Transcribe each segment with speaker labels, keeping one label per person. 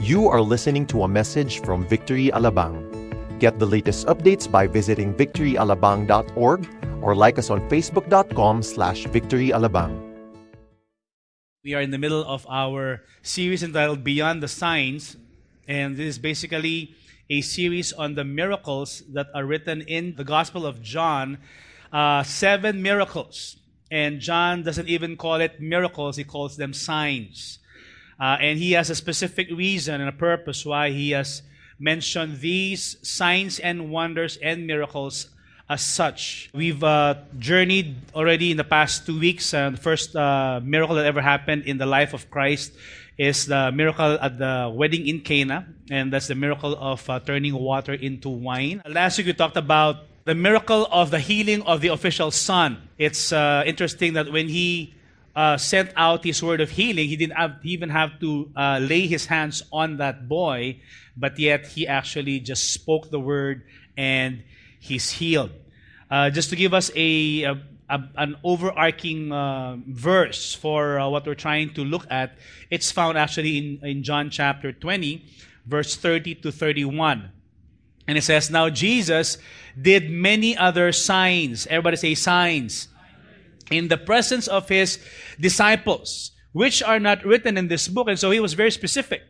Speaker 1: You are listening to a message from Victory Alabang. Get the latest updates by visiting victoryalabang.org or like us on facebook.com slash victoryalabang.
Speaker 2: We are in the middle of our series entitled Beyond the Signs, and this is basically a series on the miracles that are written in the Gospel of John. Uh, seven miracles. And John doesn't even call it miracles, he calls them signs. Uh, and he has a specific reason and a purpose why he has mentioned these signs and wonders and miracles as such. We've uh, journeyed already in the past two weeks. Uh, the first uh, miracle that ever happened in the life of Christ is the miracle at the wedding in Cana, and that's the miracle of uh, turning water into wine. Last week we talked about the miracle of the healing of the official son. It's uh, interesting that when he uh, sent out his word of healing, he didn't have, even have to uh, lay his hands on that boy, but yet he actually just spoke the word and he's healed. Uh, just to give us a, a, a an overarching uh, verse for uh, what we're trying to look at, it's found actually in, in John chapter 20, verse 30 to 31. And it says, Now Jesus did many other signs. Everybody say signs. In the presence of his disciples, which are not written in this book. And so he was very specific.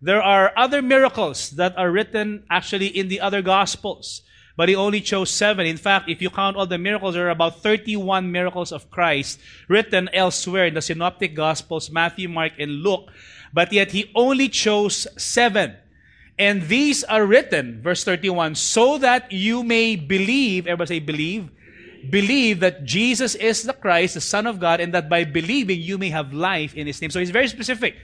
Speaker 2: There are other miracles that are written actually in the other gospels, but he only chose seven. In fact, if you count all the miracles, there are about 31 miracles of Christ written elsewhere in the synoptic gospels, Matthew, Mark, and Luke. But yet he only chose seven. And these are written, verse 31, so that you may believe, everybody say believe, believe that Jesus is the Christ, the Son of God, and that by believing you may have life in His name. So He's very specific.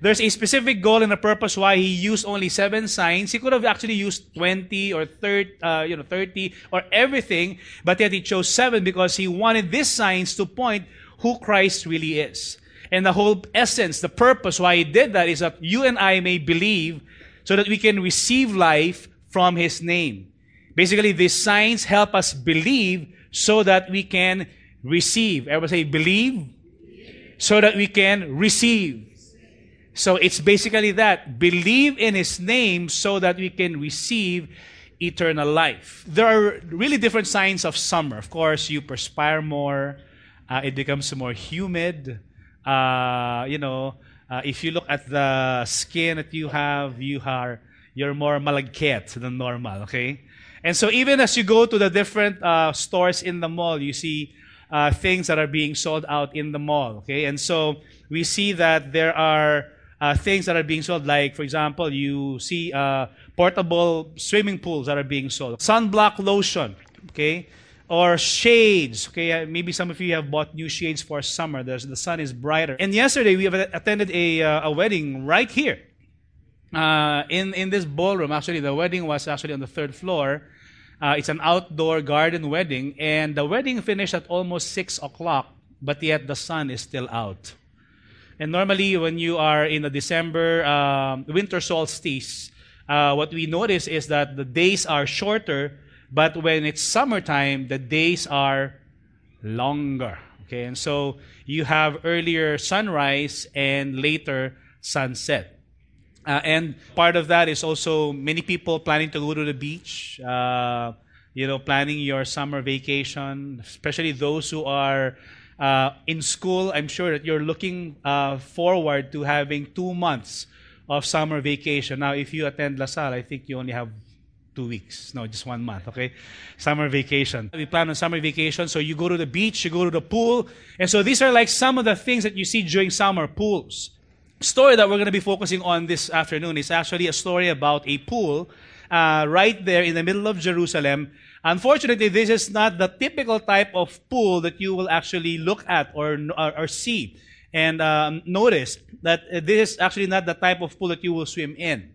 Speaker 2: There's a specific goal and a purpose why He used only seven signs. He could have actually used 20 or 30, uh, you know, 30 or everything, but yet He chose seven because He wanted these signs to point who Christ really is. And the whole essence, the purpose why He did that is that you and I may believe so that we can receive life from His name. Basically, these signs help us believe so that we can receive. I Everybody say, believe so that we can receive. So it's basically that. Believe in His name so that we can receive eternal life. There are really different signs of summer. Of course, you perspire more, uh, it becomes more humid. Uh, you know, uh, if you look at the skin that you have, you are you're more malagkit than normal. Okay, and so even as you go to the different uh, stores in the mall, you see uh, things that are being sold out in the mall. Okay, and so we see that there are uh, things that are being sold. Like for example, you see uh, portable swimming pools that are being sold, sunblock lotion. Okay, or shades. Okay, uh, maybe some of you have bought new shades for summer. There's, the sun is brighter. And yesterday we have attended a, uh, a wedding right here uh, in in this ballroom. Actually, the wedding was actually on the third floor. Uh, it's an outdoor garden wedding, and the wedding finished at almost six o'clock, but yet the sun is still out. And normally, when you are in the December um, winter solstice, uh, what we notice is that the days are shorter but when it's summertime, the days are longer. Okay, and so you have earlier sunrise and later sunset. Uh, and part of that is also many people planning to go to the beach, uh, you know, planning your summer vacation, especially those who are uh, in school. I'm sure that you're looking uh, forward to having two months of summer vacation. Now, if you attend La Salle, I think you only have two weeks. No, just one month, okay? Summer vacation. We plan on summer vacation, so you go to the beach, you go to the pool. And so these are like some of the things that you see during summer pools. Story that we're going to be focusing on this afternoon is actually a story about a pool uh, right there in the middle of Jerusalem. Unfortunately, this is not the typical type of pool that you will actually look at or, or, or see. And um, notice that this is actually not the type of pool that you will swim in.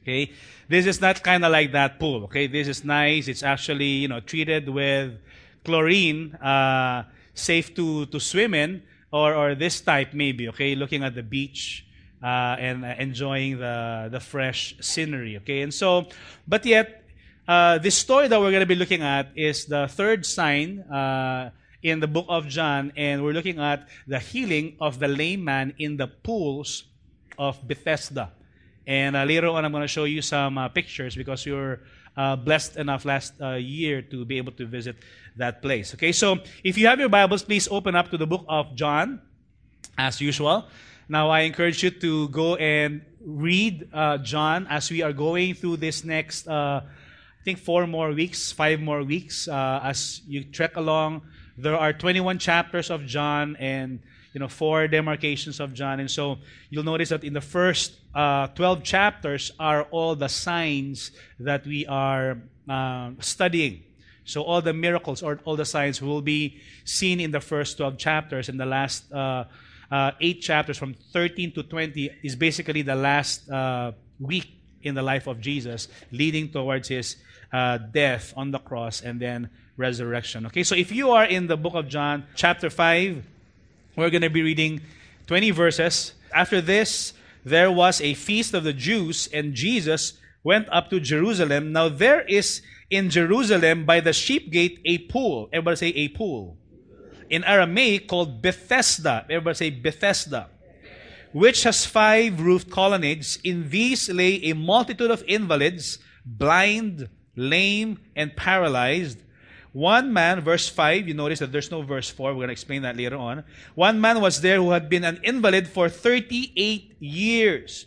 Speaker 2: Okay? This is not kind of like that pool. Okay? This is nice. It's actually, you know, treated with chlorine, uh, safe to, to swim in, or, or this type maybe, okay? Looking at the beach. Uh, and uh, enjoying the, the fresh scenery. Okay, and so, but yet, uh, this story that we're going to be looking at is the third sign uh, in the book of John, and we're looking at the healing of the lame man in the pools of Bethesda. And uh, later on, I'm going to show you some uh, pictures because you were blessed enough last year to be able to visit that place. Okay, so if you have your Bibles, please open up to the book of John, as usual. Now, I encourage you to go and read uh, John as we are going through this next, uh, I think, four more weeks, five more weeks. Uh, as you trek along, there are 21 chapters of John and you know four demarcations of John, and so you'll notice that in the first uh, 12 chapters are all the signs that we are uh, studying. So all the miracles or all the signs will be seen in the first 12 chapters, and the last uh, uh, eight chapters from 13 to 20 is basically the last uh, week in the life of Jesus, leading towards his uh, death on the cross and then resurrection. Okay, so if you are in the book of John, chapter 5, we're going to be reading 20 verses. After this, there was a feast of the Jews, and Jesus went up to Jerusalem. Now, there is in Jerusalem by the sheep gate a pool. Everybody say a pool in Aramaic called Bethesda. Everybody say Bethesda. Which has five roofed colonnades. In these lay a multitude of invalids, blind, lame, and paralyzed. One man, verse 5, you notice that there's no verse 4. We're going to explain that later on. One man was there who had been an invalid for 38 years.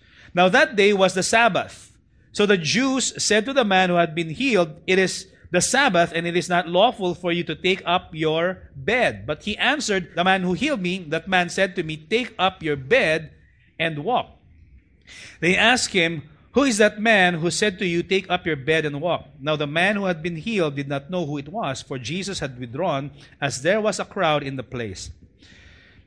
Speaker 2: Now that day was the Sabbath. So the Jews said to the man who had been healed, It is the Sabbath, and it is not lawful for you to take up your bed. But he answered, The man who healed me, that man said to me, Take up your bed and walk. They asked him, Who is that man who said to you, Take up your bed and walk? Now the man who had been healed did not know who it was, for Jesus had withdrawn, as there was a crowd in the place.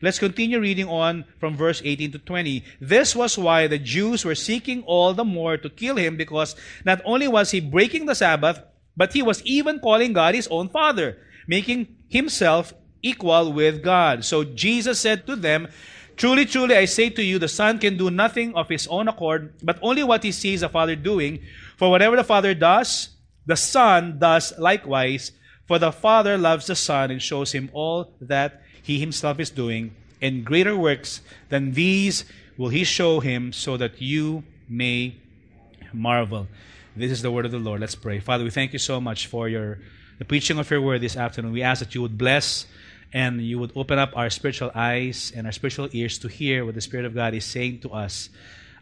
Speaker 2: Let's continue reading on from verse 18 to 20. This was why the Jews were seeking all the more to kill him because not only was he breaking the Sabbath, but he was even calling God his own Father, making himself equal with God. So Jesus said to them, Truly, truly, I say to you, the Son can do nothing of his own accord, but only what he sees the Father doing. For whatever the Father does, the Son does likewise. For the Father loves the Son and shows him all that he himself is doing. And greater works than these will he show him, so that you may marvel. This is the word of the Lord. Let's pray. Father, we thank you so much for your the preaching of your word this afternoon. We ask that you would bless and you would open up our spiritual eyes and our spiritual ears to hear what the Spirit of God is saying to us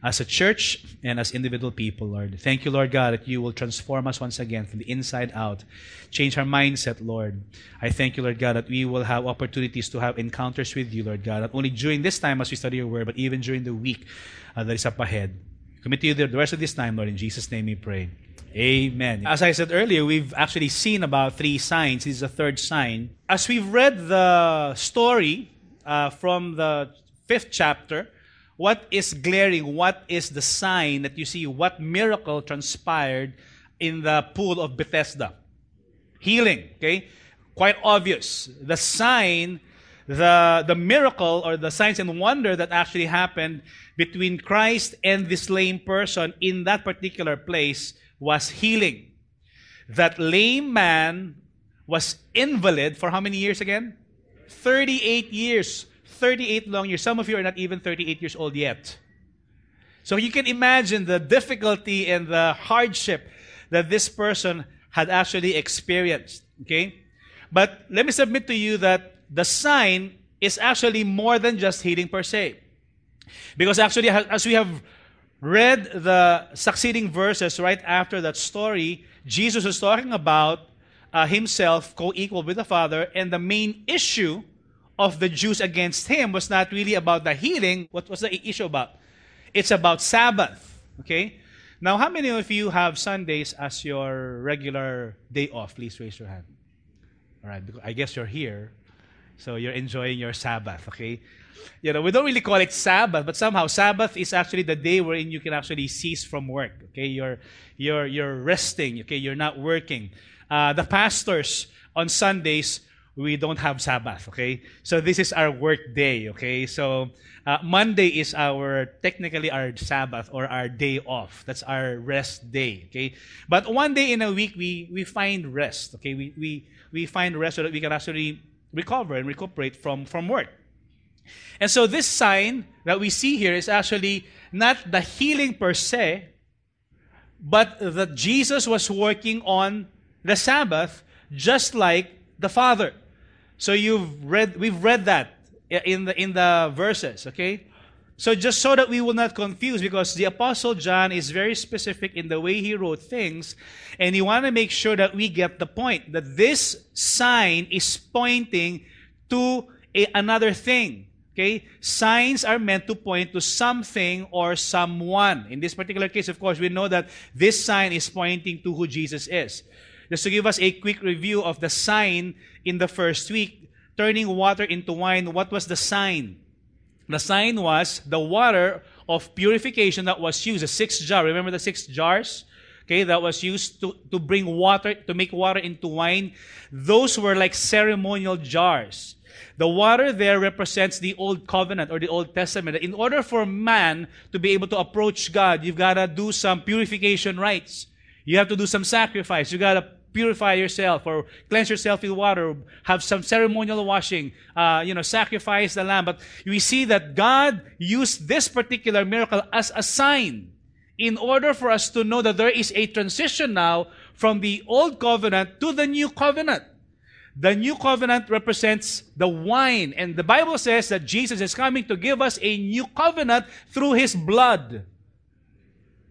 Speaker 2: as a church and as individual people, Lord. Thank you, Lord God, that you will transform us once again from the inside out. Change our mindset, Lord. I thank you, Lord God, that we will have opportunities to have encounters with you, Lord God, not only during this time as we study your word, but even during the week uh, that is up ahead. Commit to you the rest of this time, Lord. In Jesus' name we pray. Amen. As I said earlier, we've actually seen about three signs. This is the third sign. As we've read the story uh, from the fifth chapter, what is glaring? What is the sign that you see? What miracle transpired in the pool of Bethesda? Healing, okay? Quite obvious. The sign, the, the miracle or the signs and wonder that actually happened between Christ and this lame person in that particular place was healing. That lame man was invalid for how many years again? 38 years. 38 long years. Some of you are not even 38 years old yet. So you can imagine the difficulty and the hardship that this person had actually experienced. Okay? But let me submit to you that the sign is actually more than just healing per se. Because actually, as we have read the succeeding verses right after that story, Jesus is talking about uh, himself co equal with the Father, and the main issue of the Jews against him was not really about the healing. What was the issue about? It's about Sabbath. Okay? Now, how many of you have Sundays as your regular day off? Please raise your hand. All right, I guess you're here, so you're enjoying your Sabbath, okay? You know, we don't really call it Sabbath, but somehow Sabbath is actually the day wherein you can actually cease from work, okay? You're, you're, you're resting, okay? You're not working. Uh, the pastors on Sundays, we don't have Sabbath, okay? So this is our work day, okay? So uh, Monday is our, technically our Sabbath or our day off. That's our rest day, okay? But one day in a week, we, we find rest, okay? We, we, we find rest so that we can actually recover and recuperate from, from work. And so this sign that we see here is actually not the healing per se, but that Jesus was working on the Sabbath just like the Father. So you've read we've read that in the in the verses, okay? So just so that we will not confuse, because the Apostle John is very specific in the way he wrote things, and he want to make sure that we get the point that this sign is pointing to a, another thing. Okay? Signs are meant to point to something or someone. In this particular case, of course, we know that this sign is pointing to who Jesus is. Just to give us a quick review of the sign in the first week, turning water into wine, what was the sign? The sign was the water of purification that was used, the six jar. Remember the six jars? Okay, that was used to, to bring water, to make water into wine. Those were like ceremonial jars. The water there represents the Old Covenant or the Old Testament. In order for man to be able to approach God, you've got to do some purification rites. You have to do some sacrifice. You got to purify yourself or cleanse yourself with water, have some ceremonial washing, uh, you know, sacrifice the lamb. But we see that God used this particular miracle as a sign in order for us to know that there is a transition now from the old covenant to the new covenant. The new covenant represents the wine, and the Bible says that Jesus is coming to give us a new covenant through his blood.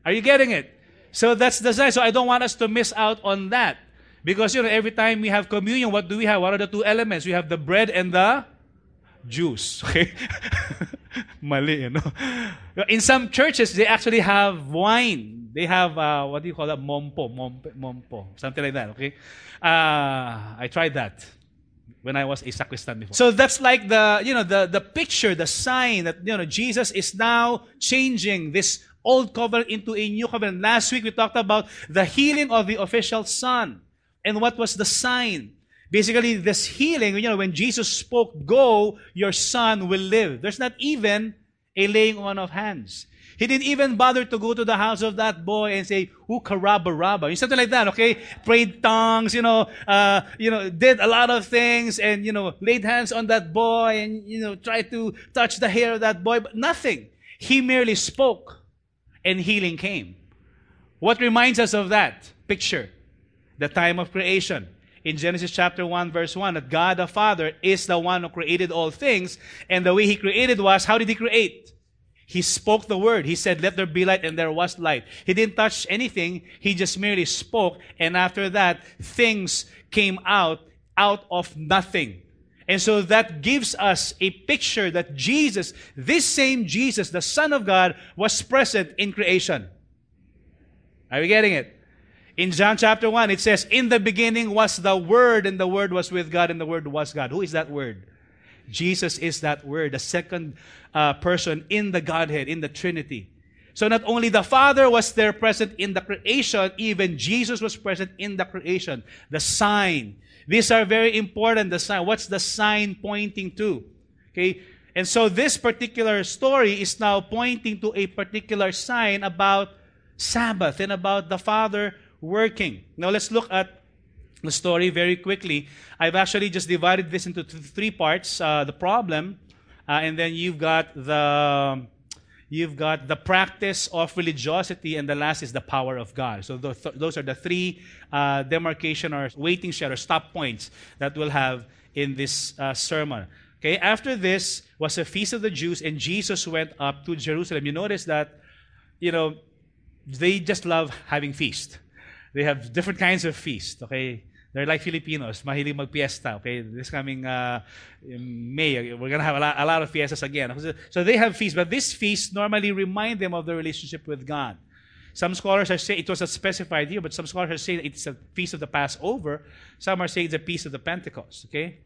Speaker 2: Are you getting it? So that's the sign. So I don't want us to miss out on that. Because, you know, every time we have communion, what do we have? What are the two elements? We have the bread and the juice. Okay? Mali, you know. In some churches, they actually have wine. They have, uh, what do you call that? Mompo, mompo, mompo. Something like that, okay? Uh, I tried that when I was a sacristan before. So that's like the, you know, the, the picture, the sign that, you know, Jesus is now changing this old covenant into a new covenant. Last week we talked about the healing of the official son. And what was the sign? Basically, this healing, you know, when Jesus spoke, go, your son will live. There's not even a laying on of hands. He didn't even bother to go to the house of that boy and say, Ukaraba Something like that, okay? Prayed tongues, you know, uh, you know, did a lot of things and, you know, laid hands on that boy and, you know, tried to touch the hair of that boy, but nothing. He merely spoke and healing came. What reminds us of that picture? The time of creation in Genesis chapter 1, verse 1, that God the Father is the one who created all things. And the way He created was, how did He create? He spoke the word. He said, let there be light, and there was light. He didn't touch anything. He just merely spoke. And after that, things came out, out of nothing. And so that gives us a picture that Jesus, this same Jesus, the Son of God, was present in creation. Are we getting it? In John chapter 1, it says, In the beginning was the Word, and the Word was with God, and the Word was God. Who is that Word? Jesus is that Word, the second uh, person in the Godhead, in the Trinity. So not only the Father was there present in the creation, even Jesus was present in the creation. The sign. These are very important, the sign. What's the sign pointing to? Okay. And so this particular story is now pointing to a particular sign about Sabbath and about the Father working. Now let's look at the story very quickly. I've actually just divided this into three parts: uh, the problem, uh, and then you've got the you've got the practice of religiosity, and the last is the power of God. So th- those are the three uh, demarcation or waiting shed or stop points that we'll have in this uh, sermon. Okay, after this was a feast of the Jews, and Jesus went up to Jerusalem. You notice that you know, they just love having feast. They have different kinds of feast, okay? They're like Filipinos, mahilig magpiesta, okay? This coming uh, May, we're going to have a lot, a lot of fiestas again. So they have feasts, but this feast normally remind them of their relationship with God. Some scholars are saying it was a specified year, but some scholars are saying it's a feast of the Passover. Some are saying it's a feast of the Pentecost, okay?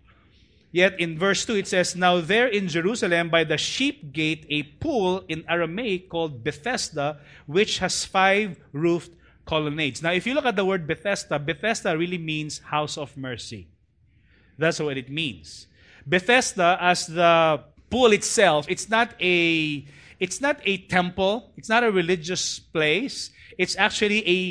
Speaker 2: Yet in verse 2 it says, Now there in Jerusalem by the sheep gate a pool in Aramaic called Bethesda, which has five roofed colonnades. Now if you look at the word Bethesda, Bethesda really means house of mercy. That's what it means. Bethesda as the pool itself, it's not a it's not a temple, it's not a religious place. It's actually a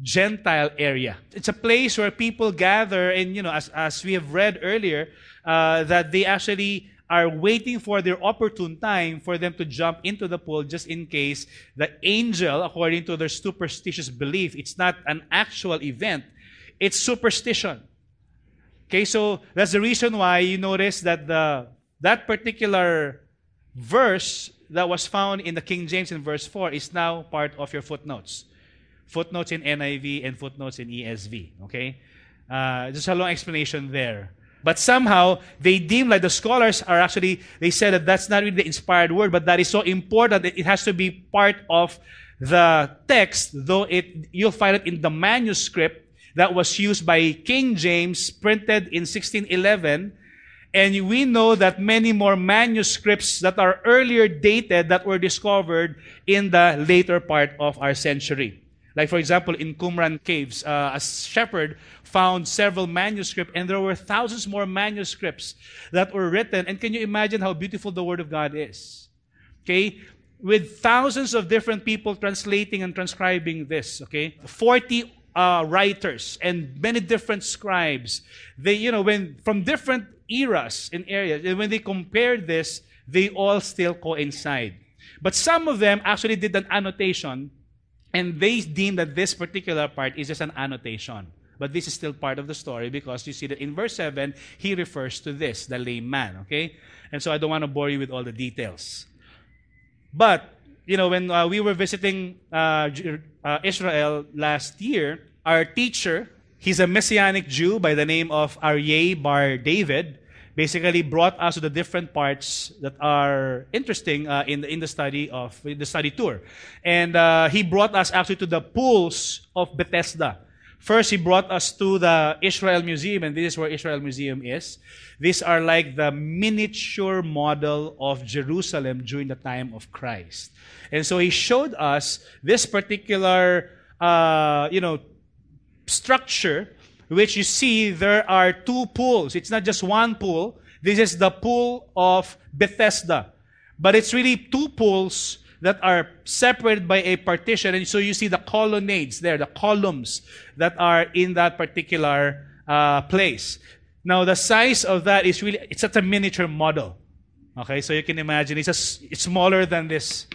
Speaker 2: Gentile area. It's a place where people gather, and you know, as, as we have read earlier, uh, that they actually are waiting for their opportune time for them to jump into the pool just in case the angel, according to their superstitious belief, it's not an actual event, it's superstition. Okay, so that's the reason why you notice that the that particular verse that was found in the King James in verse 4 is now part of your footnotes footnotes in NIV and footnotes in ESV. Okay? Uh, just a long explanation there. But somehow they deem like the scholars are actually they said that that's not really the inspired word, but that is so important that it has to be part of the text, though it you'll find it in the manuscript that was used by King James, printed in 1611. And we know that many more manuscripts that are earlier dated that were discovered in the later part of our century. Like, for example, in Qumran caves, uh, a shepherd found several manuscripts, and there were thousands more manuscripts that were written. And can you imagine how beautiful the Word of God is? Okay? With thousands of different people translating and transcribing this, okay? 40 uh, writers and many different scribes. They, you know, when from different eras and areas, and when they compared this, they all still coincide. But some of them actually did an annotation and they deem that this particular part is just an annotation. But this is still part of the story because you see that in verse 7, he refers to this, the lame man, okay? And so I don't want to bore you with all the details. But, you know, when uh, we were visiting uh, uh, Israel last year, our teacher, he's a Messianic Jew by the name of Aryeh Bar David, basically brought us to the different parts that are interesting uh, in, the, in the study of the study tour. And uh, he brought us actually to the pools of Bethesda. First, he brought us to the Israel Museum, and this is where Israel Museum is. These are like the miniature model of Jerusalem during the time of Christ. And so he showed us this particular, uh, you know, structure which you see there are two pools. It's not just one pool. This is the pool of Bethesda. But it's really two pools that are separated by a partition. And so you see the colonnades there, the columns that are in that particular uh, place. Now, the size of that is really, it's such a miniature model. Okay, so you can imagine it's, just, it's smaller than this,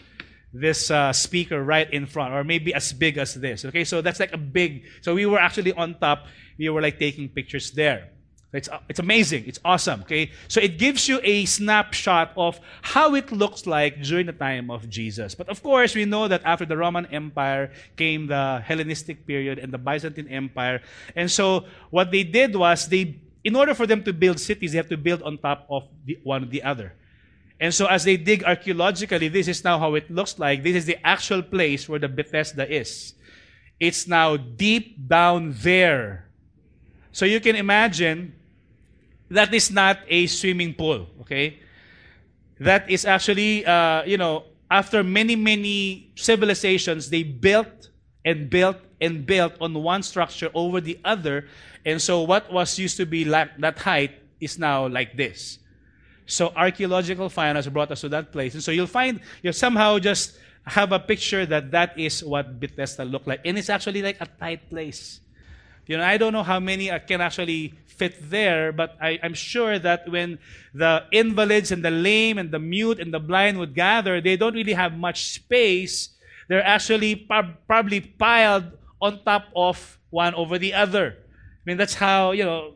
Speaker 2: this uh, speaker right in front, or maybe as big as this. Okay, so that's like a big, so we were actually on top we were like taking pictures there. It's, it's amazing. It's awesome. Okay. So it gives you a snapshot of how it looks like during the time of Jesus. But of course, we know that after the Roman Empire came the Hellenistic period and the Byzantine Empire. And so what they did was they, in order for them to build cities, they have to build on top of the, one the other. And so as they dig archaeologically, this is now how it looks like. This is the actual place where the Bethesda is. It's now deep down there so you can imagine that is not a swimming pool, okay? That is actually, uh, you know, after many, many civilizations, they built and built and built on one structure over the other. And so what was used to be like that height is now like this. So archaeological find has brought us to that place. And so you'll find, you'll somehow just have a picture that that is what Bethesda looked like. And it's actually like a tight place. You know, I don't know how many uh, can actually fit there, but I, am sure that when the invalids and the lame and the mute and the blind would gather, they don't really have much space. They're actually probably piled on top of one over the other. I mean, that's how, you know,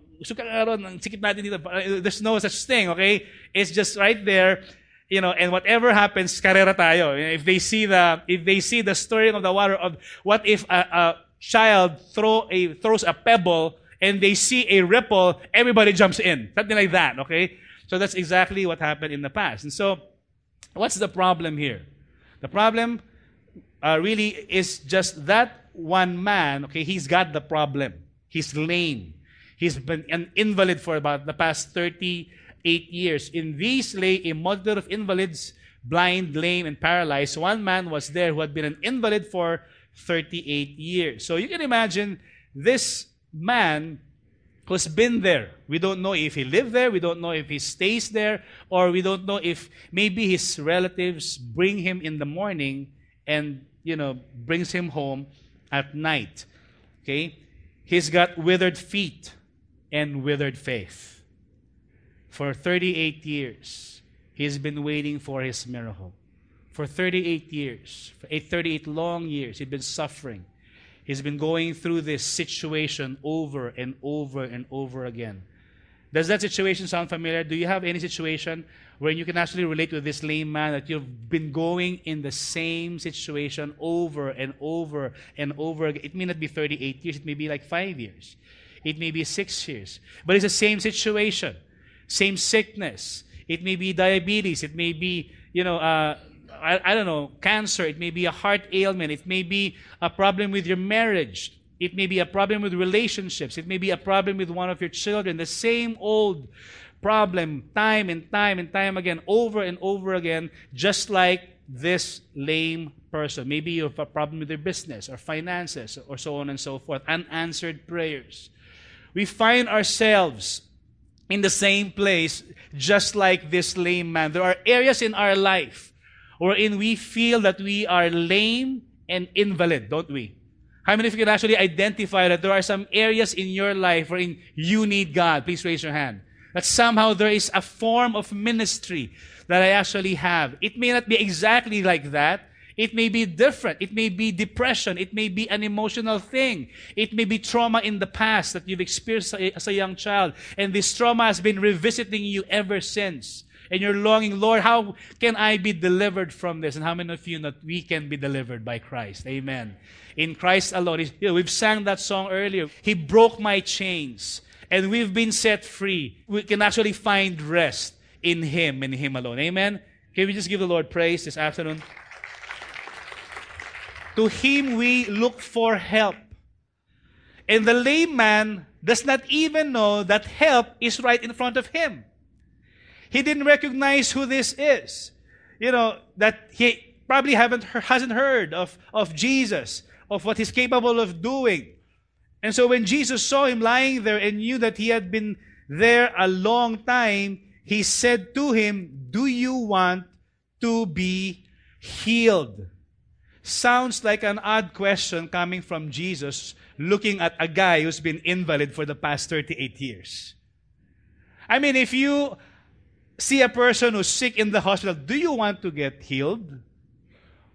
Speaker 2: there's no such thing, okay? It's just right there. you know, and whatever happens, karera tayo. If they see the, if they see the stirring of the water of, what if a, a child throw a, throws a pebble and they see a ripple, everybody jumps in. Something like that, okay? So that's exactly what happened in the past. And so, what's the problem here? The problem uh, really is just that one man, okay, he's got the problem. He's lame. He's been an invalid for about the past 38 years. In these lay a multitude of invalids, blind, lame, and paralyzed. One man was there who had been an invalid for 38 years. So you can imagine this man who's been there. We don't know if he lived there, we don't know if he stays there, or we don't know if maybe his relatives bring him in the morning and, you know, brings him home at night. Okay? He's got withered feet and withered faith. For 38 years, he's been waiting for his miracle. For 38 years, for 38 long years, he's been suffering. He's been going through this situation over and over and over again. Does that situation sound familiar? Do you have any situation where you can actually relate to this lame man that you've been going in the same situation over and over and over again? It may not be 38 years, it may be like five years, it may be six years, but it's the same situation, same sickness. It may be diabetes, it may be, you know, uh, I, I don't know, cancer, it may be a heart ailment, it may be a problem with your marriage, it may be a problem with relationships, it may be a problem with one of your children, the same old problem, time and time and time again, over and over again, just like this lame person. Maybe you have a problem with your business or finances or so on and so forth, unanswered prayers. We find ourselves in the same place, just like this lame man. There are areas in our life wherein we feel that we are lame and invalid, don't we? How many of you can actually identify that there are some areas in your life wherein you need God? Please raise your hand. That somehow there is a form of ministry that I actually have. It may not be exactly like that. It may be different. It may be depression. It may be an emotional thing. It may be trauma in the past that you've experienced as a young child. And this trauma has been revisiting you ever since and you're longing, Lord, how can I be delivered from this? And how many of you know that we can be delivered by Christ? Amen. In Christ alone. You know, we've sang that song earlier. He broke my chains and we've been set free. We can actually find rest in Him and Him alone. Amen. Can we just give the Lord praise this afternoon? To Him we look for help. And the lame man does not even know that help is right in front of him. He didn't recognize who this is. You know, that he probably haven't hasn't heard of, of Jesus, of what he's capable of doing. And so when Jesus saw him lying there and knew that he had been there a long time, he said to him, Do you want to be healed? Sounds like an odd question coming from Jesus looking at a guy who's been invalid for the past 38 years. I mean, if you see a person who's sick in the hospital, do you want to get healed?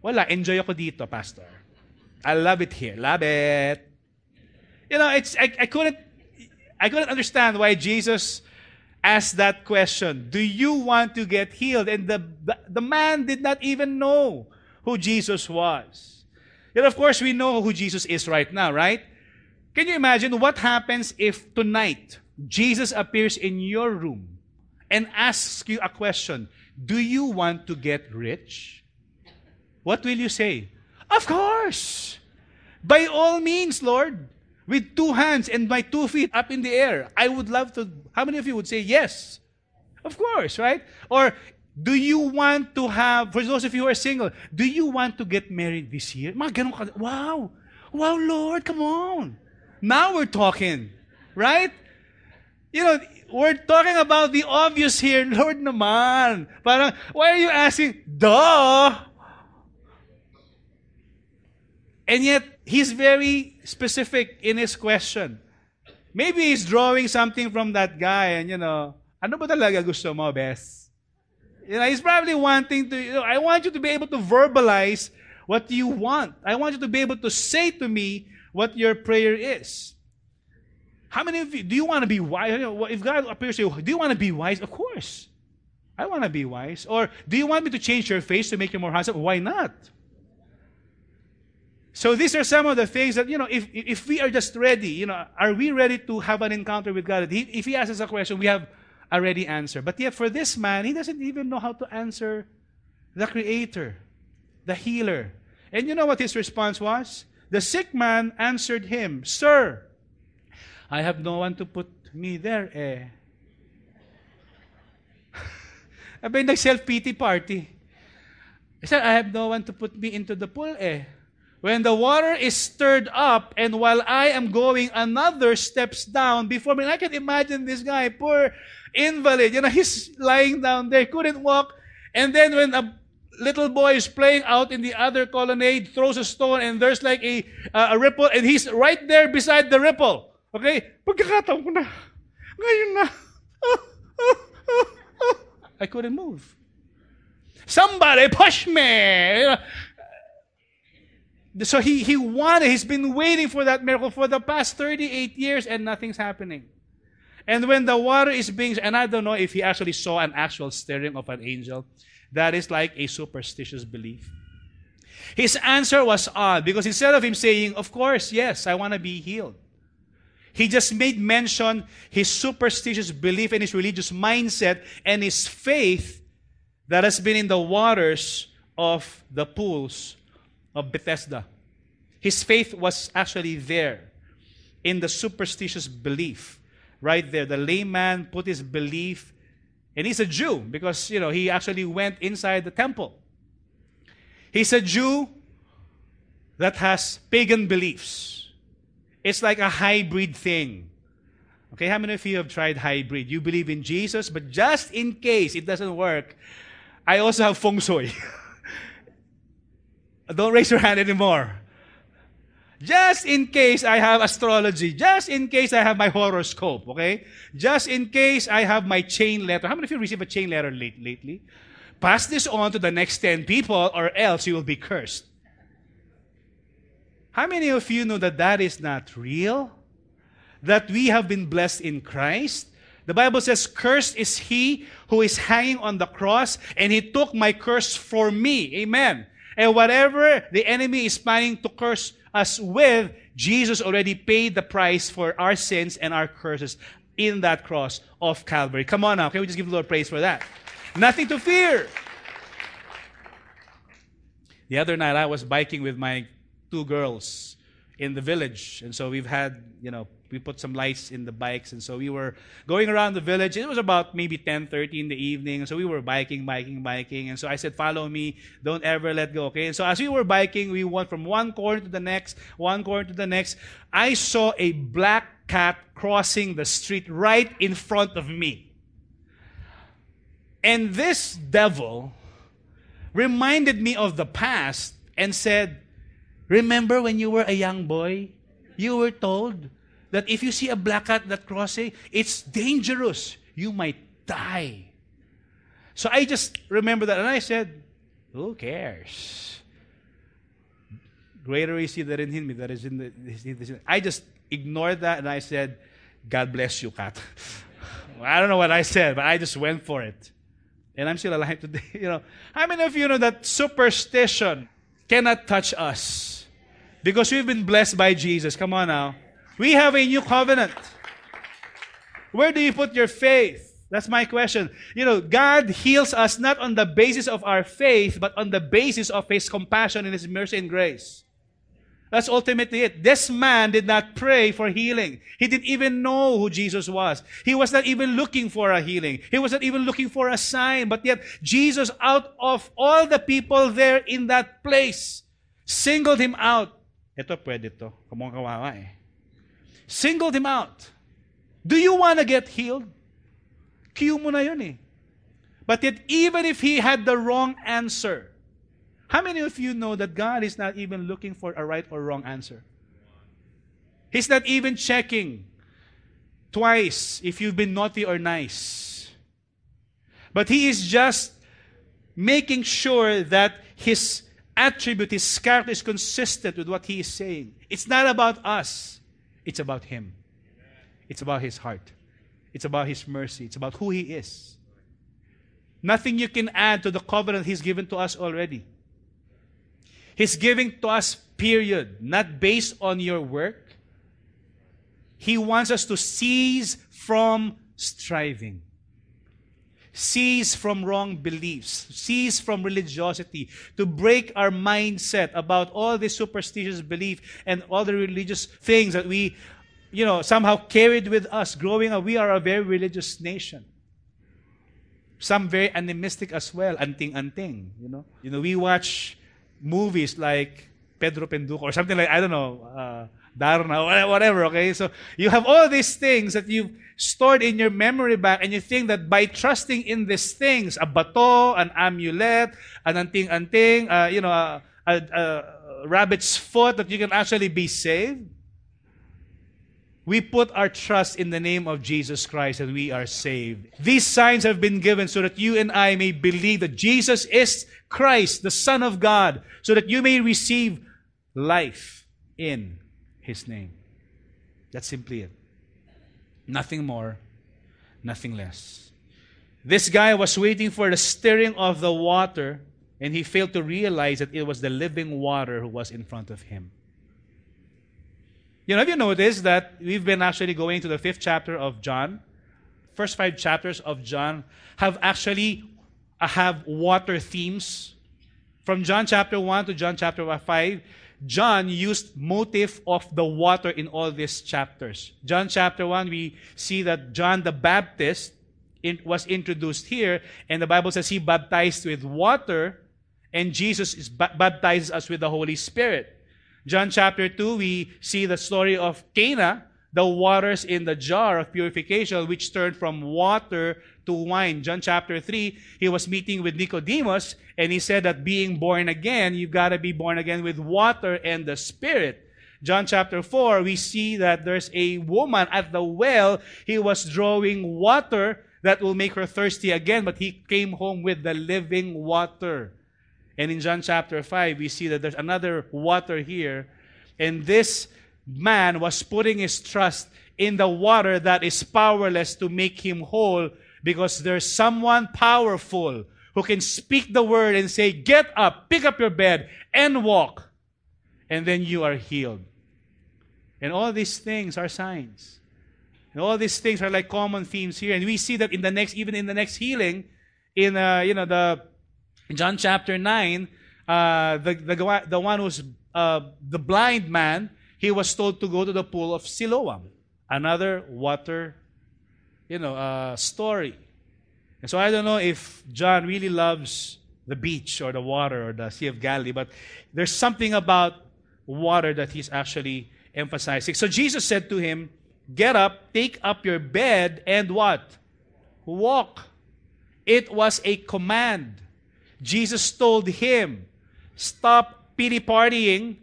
Speaker 2: Wala, enjoy ako dito, pastor. I love it here. Love it. You know, it's I, I couldn't I couldn't understand why Jesus asked that question. Do you want to get healed? And the, the, the man did not even know who Jesus was. Yet of course we know who Jesus is right now, right? Can you imagine what happens if tonight Jesus appears in your room and asks you a question Do you want to get rich? What will you say? Of course! By all means, Lord. With two hands and my two feet up in the air. I would love to. How many of you would say yes? Of course, right? Or do you want to have, for those of you who are single, do you want to get married this year? wow. Wow, Lord, come on. Now we're talking. Right? You know, we're talking about the obvious here. Lord naman. Parang, why are you asking? Duh! And yet, he's very specific in his question. Maybe he's drawing something from that guy and, you know, ano ba talaga gusto mo, best? You know, he's probably wanting to, you know, I want you to be able to verbalize what you want. I want you to be able to say to me what your prayer is. How many of you, do you want to be wise? If God appears to you, do you want to be wise? Of course. I want to be wise. Or do you want me to change your face to make you more handsome? Why not? So these are some of the things that, you know, if, if we are just ready, you know, are we ready to have an encounter with God? If he asks us a question, we have a ready answer. But yet for this man, he doesn't even know how to answer the Creator, the healer. And you know what his response was? The sick man answered him, Sir, I have no one to put me there eh. Abay, nag-self-pity party. Said, I have no one to put me into the pool eh. When the water is stirred up, and while I am going, another steps down before me. I can imagine this guy, poor invalid. You know, he's lying down there, couldn't walk. And then when a little boy is playing out in the other colonnade, throws a stone, and there's like a, uh, a ripple, and he's right there beside the ripple. Okay? Pagkakataon na. Ngayon na. I couldn't move. Somebody push me! So he, he wanted, he's been waiting for that miracle for the past 38 years and nothing's happening. And when the water is being, and I don't know if he actually saw an actual stirring of an angel, that is like a superstitious belief. His answer was odd because instead of him saying, Of course, yes, I want to be healed, he just made mention his superstitious belief and his religious mindset and his faith that has been in the waters of the pools of Bethesda. His faith was actually there in the superstitious belief. Right there. The layman put his belief, and he's a Jew because, you know, he actually went inside the temple. He's a Jew that has pagan beliefs. It's like a hybrid thing. Okay, how many of you have tried hybrid? You believe in Jesus, but just in case it doesn't work, I also have feng shui. Don't raise your hand anymore. Just in case I have astrology. Just in case I have my horoscope. Okay? Just in case I have my chain letter. How many of you received a chain letter late, lately? Pass this on to the next 10 people or else you will be cursed. How many of you know that that is not real? That we have been blessed in Christ? The Bible says, Cursed is he who is hanging on the cross, and he took my curse for me. Amen. And whatever the enemy is planning to curse us with, Jesus already paid the price for our sins and our curses in that cross of Calvary. Come on now. Can we just give the Lord praise for that? Nothing to fear. The other night, I was biking with my two girls in the village. And so we've had, you know, we put some lights in the bikes. And so we were going around the village. It was about maybe 10:30 in the evening. And so we were biking biking biking. And so I said follow me. Don't ever let go. Okay? And so as we were biking we went from one corner to the next one corner to the next. I saw a black cat crossing the street right in front of me. And this devil reminded me of the past and said remember when you were a young boy you were told that if you see a black cat that crossing, it's dangerous. You might die. So I just remember that and I said, Who cares? Greater is he that in him that is in the. I just ignored that and I said, God bless you, cat. I don't know what I said, but I just went for it. And I'm still alive today. You know, how many of you know that superstition cannot touch us? Because we've been blessed by Jesus. Come on now. We have a new covenant. Where do you put your faith? That's my question. You know, God heals us not on the basis of our faith, but on the basis of His compassion and His mercy and grace. That's ultimately it. This man did not pray for healing. He didn't even know who Jesus was. He was not even looking for a healing. He was not even looking for a sign. But yet, Jesus, out of all the people there in that place, singled him out. Ito, pwede to. Kamukha kawawa eh singled him out. Do you want to get healed? Cue mo na yun eh. But yet, even if he had the wrong answer, how many of you know that God is not even looking for a right or wrong answer? He's not even checking twice if you've been naughty or nice. But he is just making sure that his attribute, his character is consistent with what he is saying. It's not about us. It's about Him. It's about His heart. It's about His mercy. It's about who He is. Nothing you can add to the covenant He's given to us already. He's giving to us, period, not based on your work. He wants us to cease from striving. Cease from wrong beliefs. Cease from religiosity. To break our mindset about all this superstitious belief and all the religious things that we, you know, somehow carried with us growing up. We are a very religious nation. Some very animistic as well, anting-anting, you know. You know, we watch movies like Pedro Penduko or something like, I don't know, uh, Darna, whatever, okay? So you have all these things that you've stored in your memory bank and you think that by trusting in these things, a bato, an amulet, an anting-anting, uh, you know, a, a, a rabbit's foot, that you can actually be saved. We put our trust in the name of Jesus Christ and we are saved. These signs have been given so that you and I may believe that Jesus is Christ, the Son of God, so that you may receive life in His name. That's simply it. Nothing more, nothing less. This guy was waiting for the stirring of the water, and he failed to realize that it was the living water who was in front of him. You know, have you noticed that we've been actually going to the fifth chapter of John? First five chapters of John have actually uh, have water themes. From John chapter 1 to John chapter 5, John used motive of the water in all these chapters. John chapter 1, we see that John the Baptist was introduced here, and the Bible says he baptized with water, and Jesus is ba- baptizes us with the Holy Spirit. John chapter 2, we see the story of Cana, the waters in the jar of purification, which turned from water to wine. John chapter 3, he was meeting with Nicodemus, and he said that being born again, you've got to be born again with water and the Spirit. John chapter 4, we see that there's a woman at the well. He was drawing water that will make her thirsty again, but he came home with the living water. And in John chapter 5, we see that there's another water here. And this man was putting his trust in the water that is powerless to make him whole because there's someone powerful who can speak the word and say, Get up, pick up your bed, and walk. And then you are healed. And all these things are signs. And all these things are like common themes here. And we see that in the next, even in the next healing, in uh, you know the John chapter 9, uh, the, the, the one who's uh, the blind man, he was told to go to the pool of Siloam, another water, you know, uh, story. And so I don't know if John really loves the beach or the water or the Sea of Galilee, but there's something about water that he's actually emphasizing. So Jesus said to him, Get up, take up your bed, and what? Walk. It was a command. Jesus told him, Stop pity partying,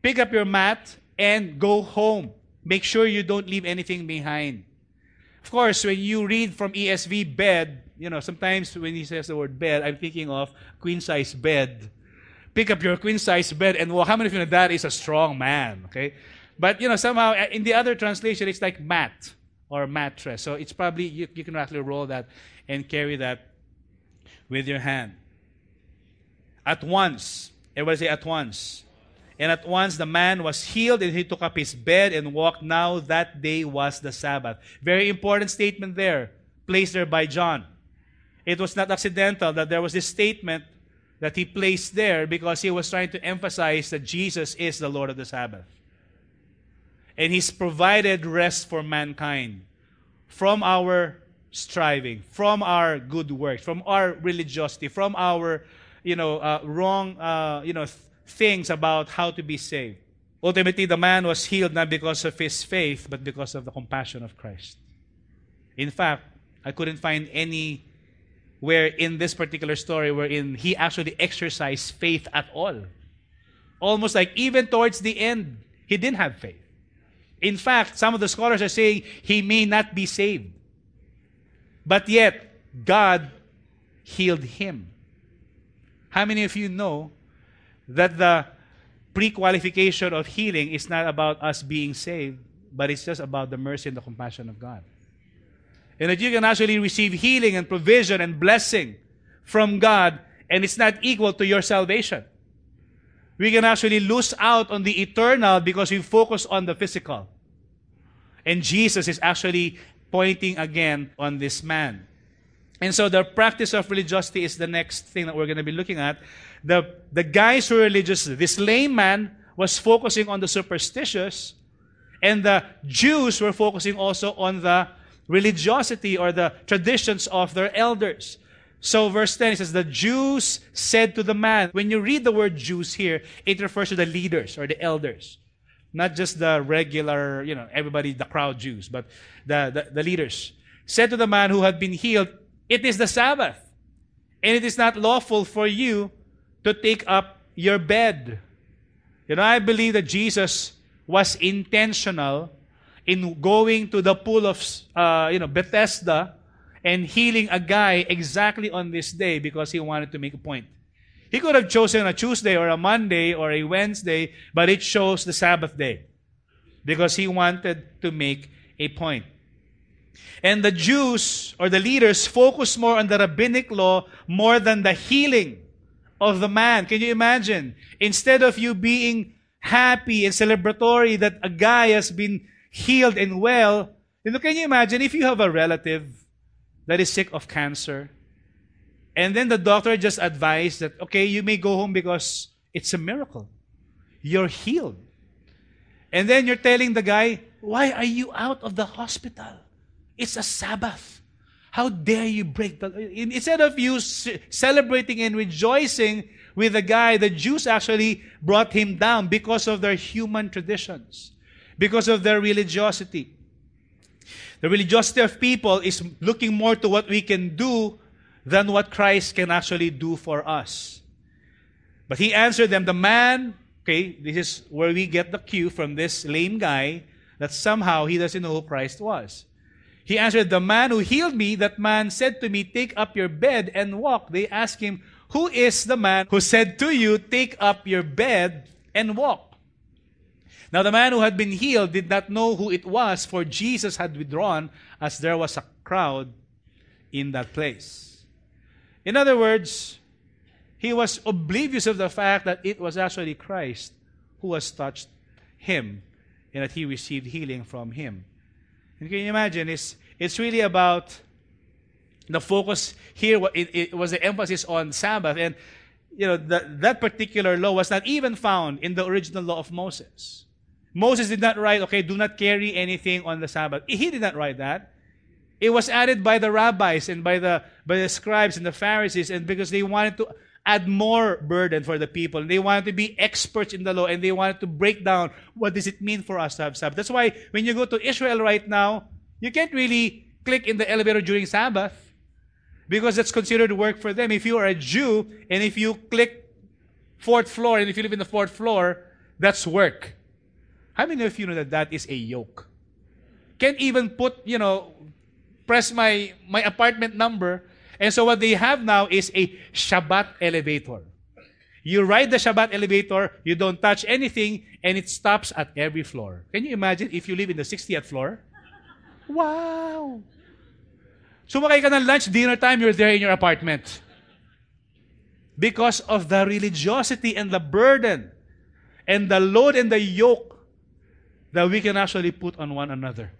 Speaker 2: pick up your mat, and go home. Make sure you don't leave anything behind. Of course, when you read from ESV bed, you know, sometimes when he says the word bed, I'm thinking of queen size bed. Pick up your queen size bed and well, how many of you know that is a strong man? Okay? But you know, somehow uh, in the other translation it's like mat or mattress. So it's probably you, you can actually roll that and carry that with your hand. At once, everybody say at once. And at once the man was healed and he took up his bed and walked. Now that day was the Sabbath. Very important statement there, placed there by John. It was not accidental that there was this statement that he placed there because he was trying to emphasize that Jesus is the Lord of the Sabbath. And he's provided rest for mankind from our striving, from our good works, from our religiosity, from our you know, uh, wrong, uh, you know, th- things about how to be saved. Ultimately, the man was healed not because of his faith, but because of the compassion of Christ. In fact, I couldn't find any where in this particular story wherein he actually exercised faith at all. Almost like even towards the end, he didn't have faith. In fact, some of the scholars are saying he may not be saved. But yet, God healed him. How many of you know that the pre qualification of healing is not about us being saved, but it's just about the mercy and the compassion of God? And that you can actually receive healing and provision and blessing from God and it's not equal to your salvation. We can actually lose out on the eternal because we focus on the physical. And Jesus is actually pointing again on this man. And so the practice of religiosity is the next thing that we're going to be looking at. The, the guys who are religious, this lame man was focusing on the superstitious, and the Jews were focusing also on the religiosity or the traditions of their elders. So verse 10 it says, The Jews said to the man, when you read the word Jews here, it refers to the leaders or the elders. Not just the regular, you know, everybody, the crowd Jews, but the, the, the leaders. Said to the man who had been healed, It is the Sabbath, and it is not lawful for you to take up your bed. You know, I believe that Jesus was intentional in going to the pool of, uh, you know, Bethesda and healing a guy exactly on this day because he wanted to make a point. He could have chosen a Tuesday or a Monday or a Wednesday, but it shows the Sabbath day because he wanted to make a point. And the Jews or the leaders focused more on the rabbinic law more than the healing of the man. Can you imagine? Instead of you being happy and celebratory that a guy has been healed and well, you know, can you imagine if you have a relative that is sick of cancer and then the doctor just advised that, okay, you may go home because it's a miracle. You're healed. And then you're telling the guy, why are you out of the hospital? It's a Sabbath. How dare you break the. Instead of you celebrating and rejoicing with the guy, the Jews actually brought him down because of their human traditions, because of their religiosity. The religiosity of people is looking more to what we can do than what Christ can actually do for us. But he answered them, the man, okay, this is where we get the cue from this lame guy that somehow he doesn't know who Christ was. He answered, The man who healed me, that man said to me, Take up your bed and walk. They asked him, Who is the man who said to you, Take up your bed and walk? Now the man who had been healed did not know who it was, for Jesus had withdrawn, as there was a crowd in that place. In other words, he was oblivious of the fact that it was actually Christ who has touched him and that he received healing from him. And can you imagine? It's, it's really about the focus here. It, it was the emphasis on Sabbath. And, you know, that, that particular law was not even found in the original law of Moses. Moses did not write, okay, do not carry anything on the Sabbath. He did not write that. It was added by the rabbis and by the, by the scribes and the Pharisees, and because they wanted to add more burden for the people. They wanted to be experts in the law and they wanted to break down what does it mean for us to have Sabbath. That's why when you go to Israel right now, you can't really click in the elevator during Sabbath because that's considered work for them. If you are a Jew and if you click fourth floor and if you live in the fourth floor, that's work. How many of you know that that is a yoke? Can't even put, you know, press my, my apartment number and so what they have now is a Shabbat elevator. You ride the Shabbat elevator, you don't touch anything, and it stops at every floor. Can you imagine if you live in the 60th floor? Wow! Sumakay ka ng lunch, dinner time, you're there in your apartment. Because of the religiosity and the burden and the load and the yoke that we can actually put on one another.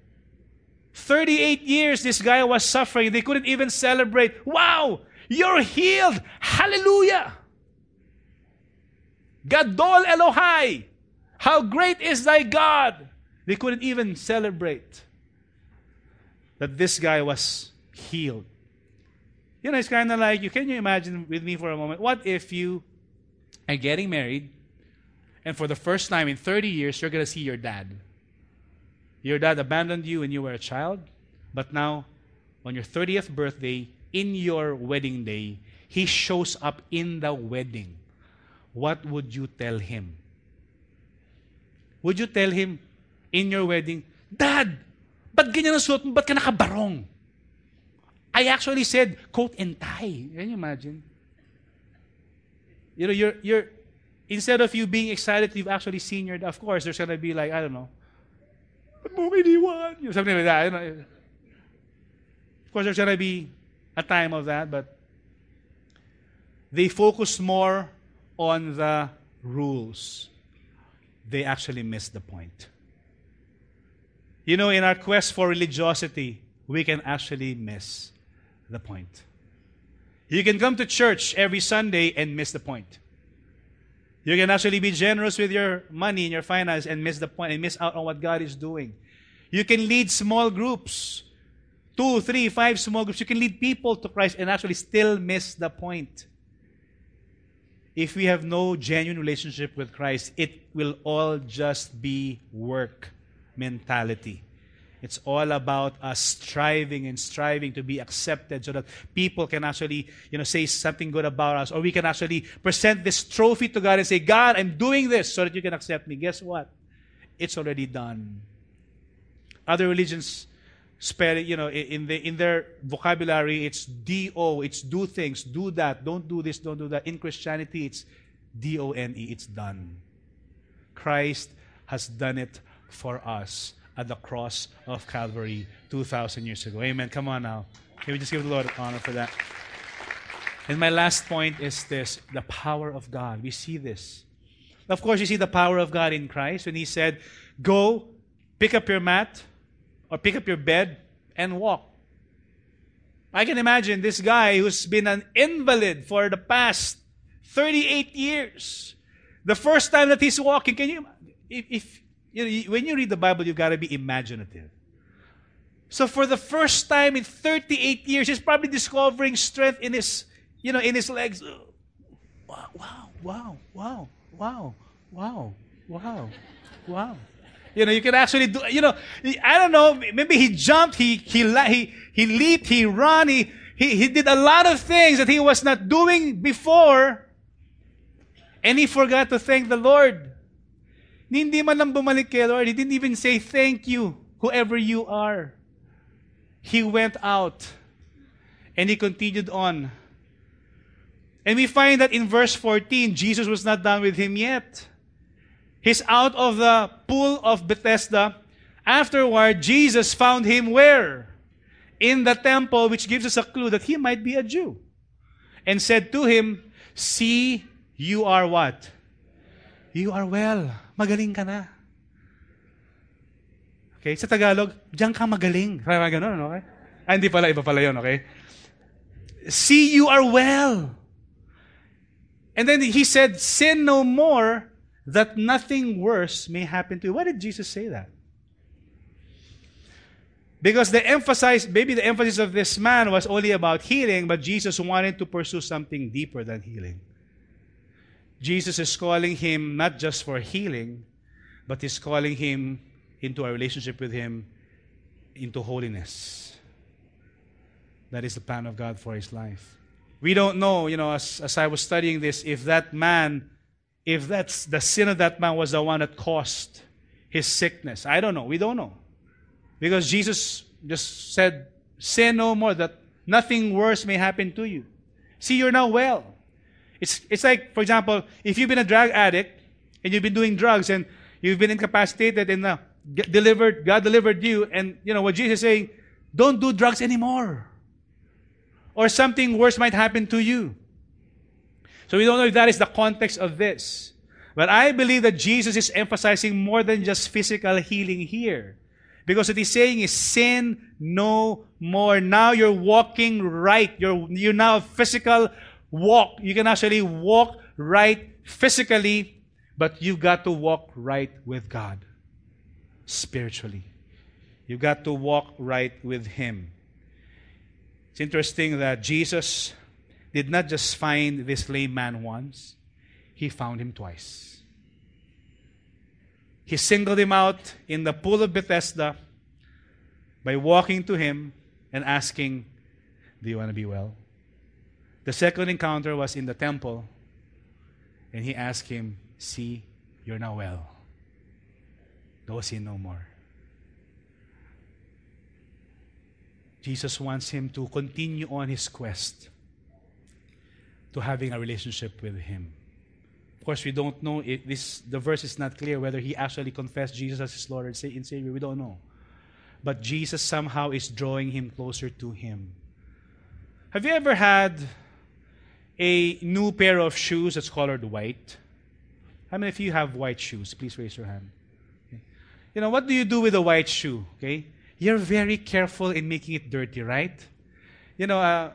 Speaker 2: 38 years this guy was suffering. They couldn't even celebrate. Wow, you're healed. Hallelujah. Gadol Elohai. How great is thy God. They couldn't even celebrate that this guy was healed. You know, it's kind of like you can you imagine with me for a moment? What if you are getting married and for the first time in 30 years you're going to see your dad? Your dad abandoned you when you were a child, but now, on your 30th birthday, in your wedding day, he shows up in the wedding. What would you tell him? Would you tell him in your wedding, Dad, ba't ganyan ang suot mo? Ba't ka nakabarong? I actually said, coat and tie. Can you imagine? You know, you're, you're, instead of you being excited, you've actually your, of course, there's going to be like, I don't know, Ba't mo iniwan? You know, something like that. Know. Of course, there's going to be a time of that, but they focus more on the rules. They actually miss the point. You know, in our quest for religiosity, we can actually miss the point. You can come to church every Sunday and miss the point. You can actually be generous with your money and your finance and miss the point and miss out on what God is doing. You can lead small groups two, three, five small groups. You can lead people to Christ and actually still miss the point. If we have no genuine relationship with Christ, it will all just be work mentality. It's all about us striving and striving to be accepted so that people can actually, you know, say something good about us. Or we can actually present this trophy to God and say, God, I'm doing this so that you can accept me. Guess what? It's already done. Other religions spell it, you know, in, the, in their vocabulary, it's D-O, it's do things, do that, don't do this, don't do that. In Christianity, it's D-O-N-E, it's done. Christ has done it for us at the cross of Calvary 2,000 years ago. Amen. Come on now. Can we just give the Lord honor for that? And my last point is this the power of God. We see this. Of course, you see the power of God in Christ when He said, Go, pick up your mat, or pick up your bed, and walk. I can imagine this guy who's been an invalid for the past 38 years. The first time that he's walking, can you, if, if you know, when you read the Bible, you've got to be imaginative. So for the first time in 38 years, he's probably discovering strength in his, you know, in his legs. Wow, wow, wow, wow, wow, wow, wow, wow. You know, you can actually do, you know, I don't know, maybe he jumped, he, he, he, he leaped, he ran, he, he, he did a lot of things that he was not doing before, and he forgot to thank the Lord. Hindi man lang bumalik kay Lord. He didn't even say thank you, whoever you are. He went out and he continued on. And we find that in verse 14, Jesus was not done with him yet. He's out of the pool of Bethesda. Afterward, Jesus found him where? In the temple, which gives us a clue that he might be a Jew. And said to him, See, you are what? You are well. Magaling ka na. Okay? Sa Tagalog, diyan ka magaling. Parang ganun, okay? Ah, hindi pala, iba pala yun, okay? See, you are well. And then he said, Sin no more, that nothing worse may happen to you. Why did Jesus say that? Because the emphasis, maybe the emphasis of this man was only about healing, but Jesus wanted to pursue something deeper than healing. Jesus is calling him not just for healing, but he's calling him into a relationship with him, into holiness. That is the plan of God for his life. We don't know, you know, as, as I was studying this, if that man, if that's the sin of that man was the one that caused his sickness. I don't know. We don't know. Because Jesus just said, Sin no more, that nothing worse may happen to you. See, you're now well. It's, it's like, for example, if you've been a drug addict and you've been doing drugs and you've been incapacitated and uh, delivered, God delivered you, and you know what Jesus is saying, don't do drugs anymore. Or something worse might happen to you. So we don't know if that is the context of this. But I believe that Jesus is emphasizing more than just physical healing here. Because what he's saying is sin no more. Now you're walking right. You're, you're now physical walk. You can actually walk right physically, but you've got to walk right with God spiritually. You've got to walk right with Him. It's interesting that Jesus did not just find this lame man once, He found him twice. He singled him out in the pool of Bethesda by walking to him and asking, Do you want to be well? The second encounter was in the temple, and he asked him, See, you're now well. Go sin no more. Jesus wants him to continue on his quest to having a relationship with him. Of course, we don't know if this the verse is not clear whether he actually confessed Jesus as his Lord and Savior. We don't know. But Jesus somehow is drawing him closer to him. Have you ever had a new pair of shoes that's colored white? How many of you have white shoes? Please raise your hand. Okay. You know, what do you do with a white shoe? Okay? You're very careful in making it dirty, right? You know, uh,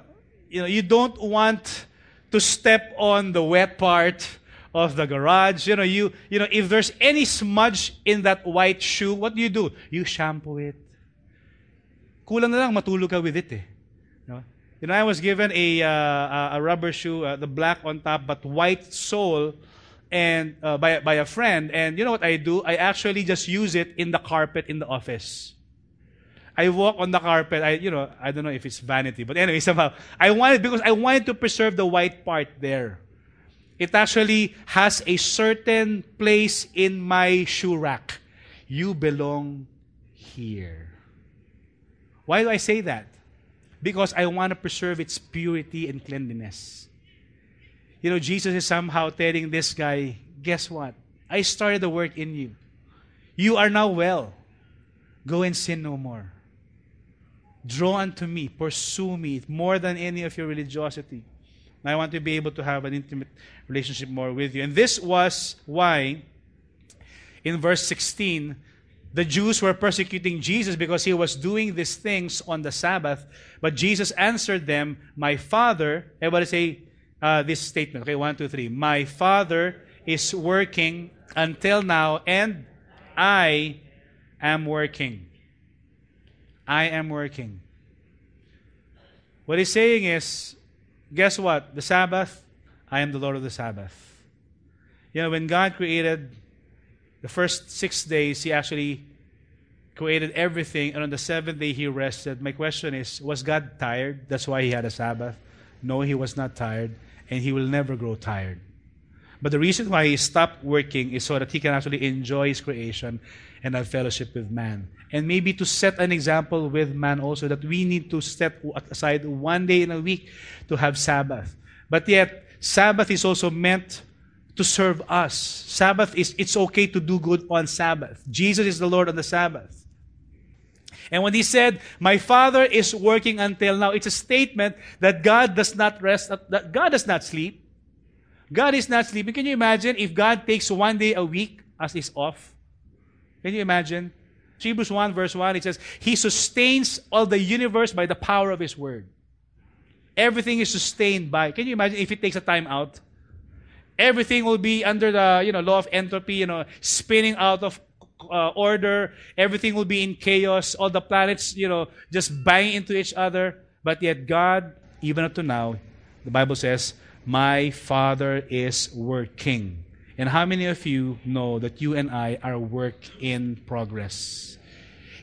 Speaker 2: you know, you don't want to step on the wet part of the garage. You know, you, you know, if there's any smudge in that white shoe, what do you do? You shampoo it. Kulang na lang matulog ka with it eh. Know, you know I was given a, uh, a rubber shoe, uh, the black on top but white sole, and uh, by, by a friend. And you know what I do? I actually just use it in the carpet in the office. I walk on the carpet. I, you know, I don't know if it's vanity, but anyway, somehow I wanted because I wanted to preserve the white part there. It actually has a certain place in my shoe rack. You belong here. Why do I say that? Because I want to preserve its purity and cleanliness. You know, Jesus is somehow telling this guy, guess what? I started the work in you. You are now well. Go and sin no more. Draw unto me, pursue me more than any of your religiosity. I want to be able to have an intimate relationship more with you. And this was why, in verse 16, the Jews were persecuting Jesus because he was doing these things on the Sabbath. But Jesus answered them, My Father, everybody say uh, this statement. Okay, one, two, three. My Father is working until now, and I am working. I am working. What he's saying is, guess what? The Sabbath, I am the Lord of the Sabbath. You know, when God created the first six days, He actually created everything, and on the seventh day, He rested. My question is, was God tired? That's why He had a Sabbath? No, He was not tired, and He will never grow tired. But the reason why He stopped working is so that He can actually enjoy His creation and have fellowship with man. And maybe to set an example with man also that we need to set aside one day in a week to have Sabbath. But yet, Sabbath is also meant to serve us. Sabbath is, it's okay to do good on Sabbath. Jesus is the Lord on the Sabbath. And when he said, My Father is working until now, it's a statement that God does not rest, that God does not sleep. God is not sleeping. Can you imagine if God takes one day a week as is off? Can you imagine? Hebrews 1 verse 1, it says, He sustains all the universe by the power of His word. Everything is sustained by, can you imagine if it takes a time out? Everything will be under the, you know, law of entropy, you know, spinning out of uh, order. Everything will be in chaos. All the planets, you know, just bang into each other. But yet God, even up to now, the Bible says, my Father is working and how many of you know that you and I are work in progress?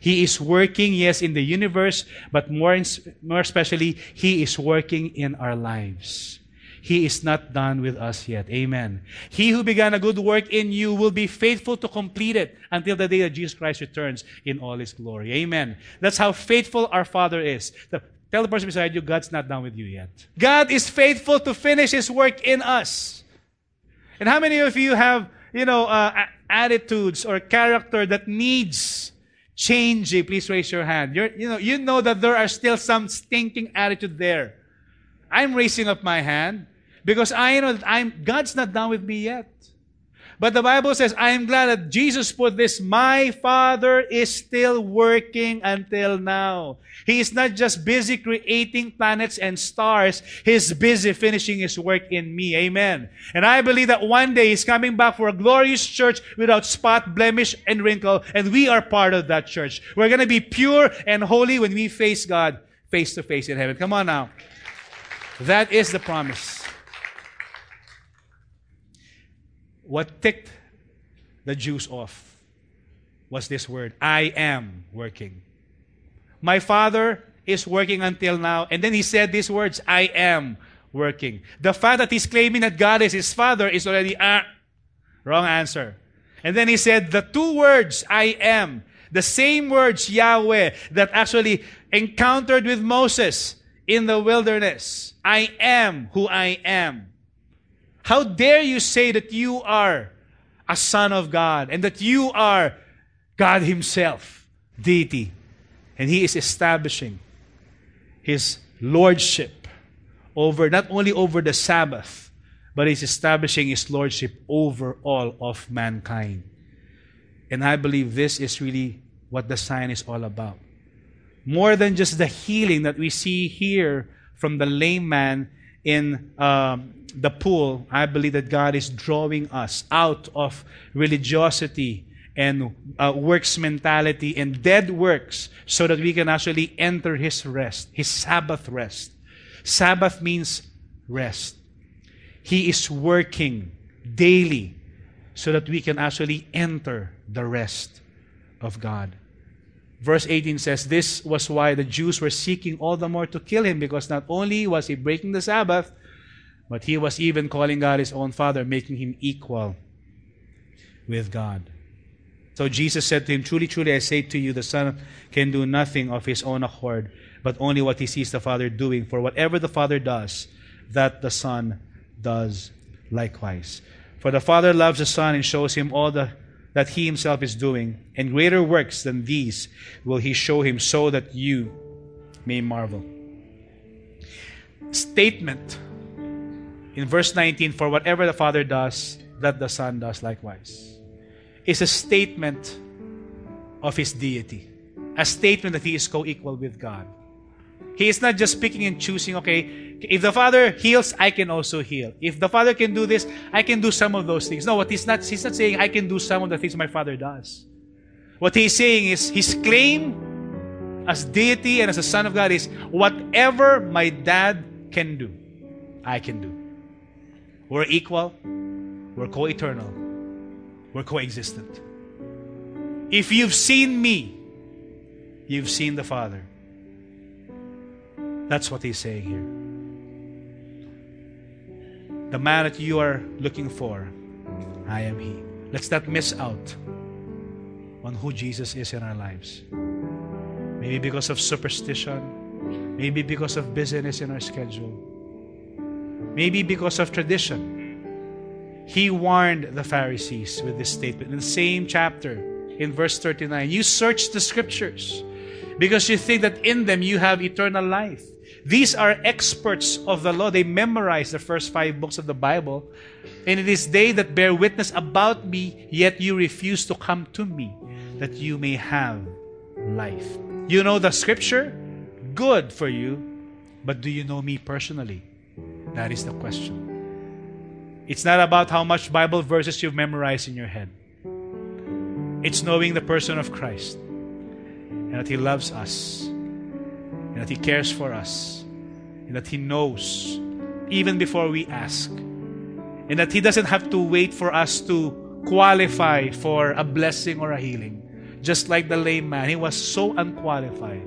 Speaker 2: He is working, yes, in the universe, but more, in, more especially, He is working in our lives. He is not done with us yet. Amen. He who began a good work in you will be faithful to complete it until the day that Jesus Christ returns in all His glory. Amen. That's how faithful our Father is. The, tell the person beside you, God's not done with you yet. God is faithful to finish His work in us. And how many of you have, you know, uh, attitudes or character that needs changing? Please raise your hand. You're, you know, you know that there are still some stinking attitude there. I'm raising up my hand because I know that I'm, God's not done with me yet. But the Bible says, I am glad that Jesus put this, my Father is still working until now. He is not just busy creating planets and stars, He's busy finishing His work in me. Amen. And I believe that one day He's coming back for a glorious church without spot, blemish, and wrinkle, and we are part of that church. We're going to be pure and holy when we face God face to face in heaven. Come on now. That is the promise. What ticked the Jews off was this word I am working. My father is working until now. And then he said these words I am working. The fact that he's claiming that God is his father is already ah, wrong answer. And then he said the two words I am, the same words Yahweh that actually encountered with Moses in the wilderness. I am who I am. How dare you say that you are a son of God and that you are God Himself, deity, and He is establishing His lordship over not only over the Sabbath, but He's establishing His lordship over all of mankind. And I believe this is really what the sign is all about. More than just the healing that we see here from the lame man in um, the pool, I believe that God is drawing us out of religiosity and uh, works mentality and dead works so that we can actually enter His rest, His Sabbath rest. Sabbath means rest. He is working daily so that we can actually enter the rest of God. Verse 18 says, This was why the Jews were seeking all the more to kill him, because not only was he breaking the Sabbath, but he was even calling God his own Father, making him equal with God. So Jesus said to him, Truly, truly, I say to you, the Son can do nothing of his own accord, but only what he sees the Father doing. For whatever the Father does, that the Son does likewise. For the Father loves the Son and shows him all the, that he himself is doing, and greater works than these will he show him, so that you may marvel. Statement in verse 19 For whatever the Father does, that the Son does likewise, is a statement of his deity, a statement that he is co equal with God. He is not just picking and choosing, okay, if the Father heals, I can also heal. If the Father can do this, I can do some of those things. No, what he's not, he's not saying I can do some of the things my Father does. What he's saying is his claim as deity and as a son of God is whatever my dad can do, I can do. We're equal, we're co eternal, we're coexistent. If you've seen me, you've seen the Father. That's what he's saying here. The man that you are looking for, I am he. Let's not miss out on who Jesus is in our lives. Maybe because of superstition, maybe because of busyness in our schedule, maybe because of tradition. He warned the Pharisees with this statement in the same chapter, in verse 39 You search the scriptures because you think that in them you have eternal life. These are experts of the law. They memorize the first five books of the Bible. And it is they that bear witness about me, yet you refuse to come to me, that you may have life. You know the scripture? Good for you. But do you know me personally? That is the question. It's not about how much Bible verses you've memorized in your head. It's knowing the person of Christ and that He loves us that He cares for us, and that He knows even before we ask, and that He doesn't have to wait for us to qualify for a blessing or a healing. Just like the lame man, he was so unqualified,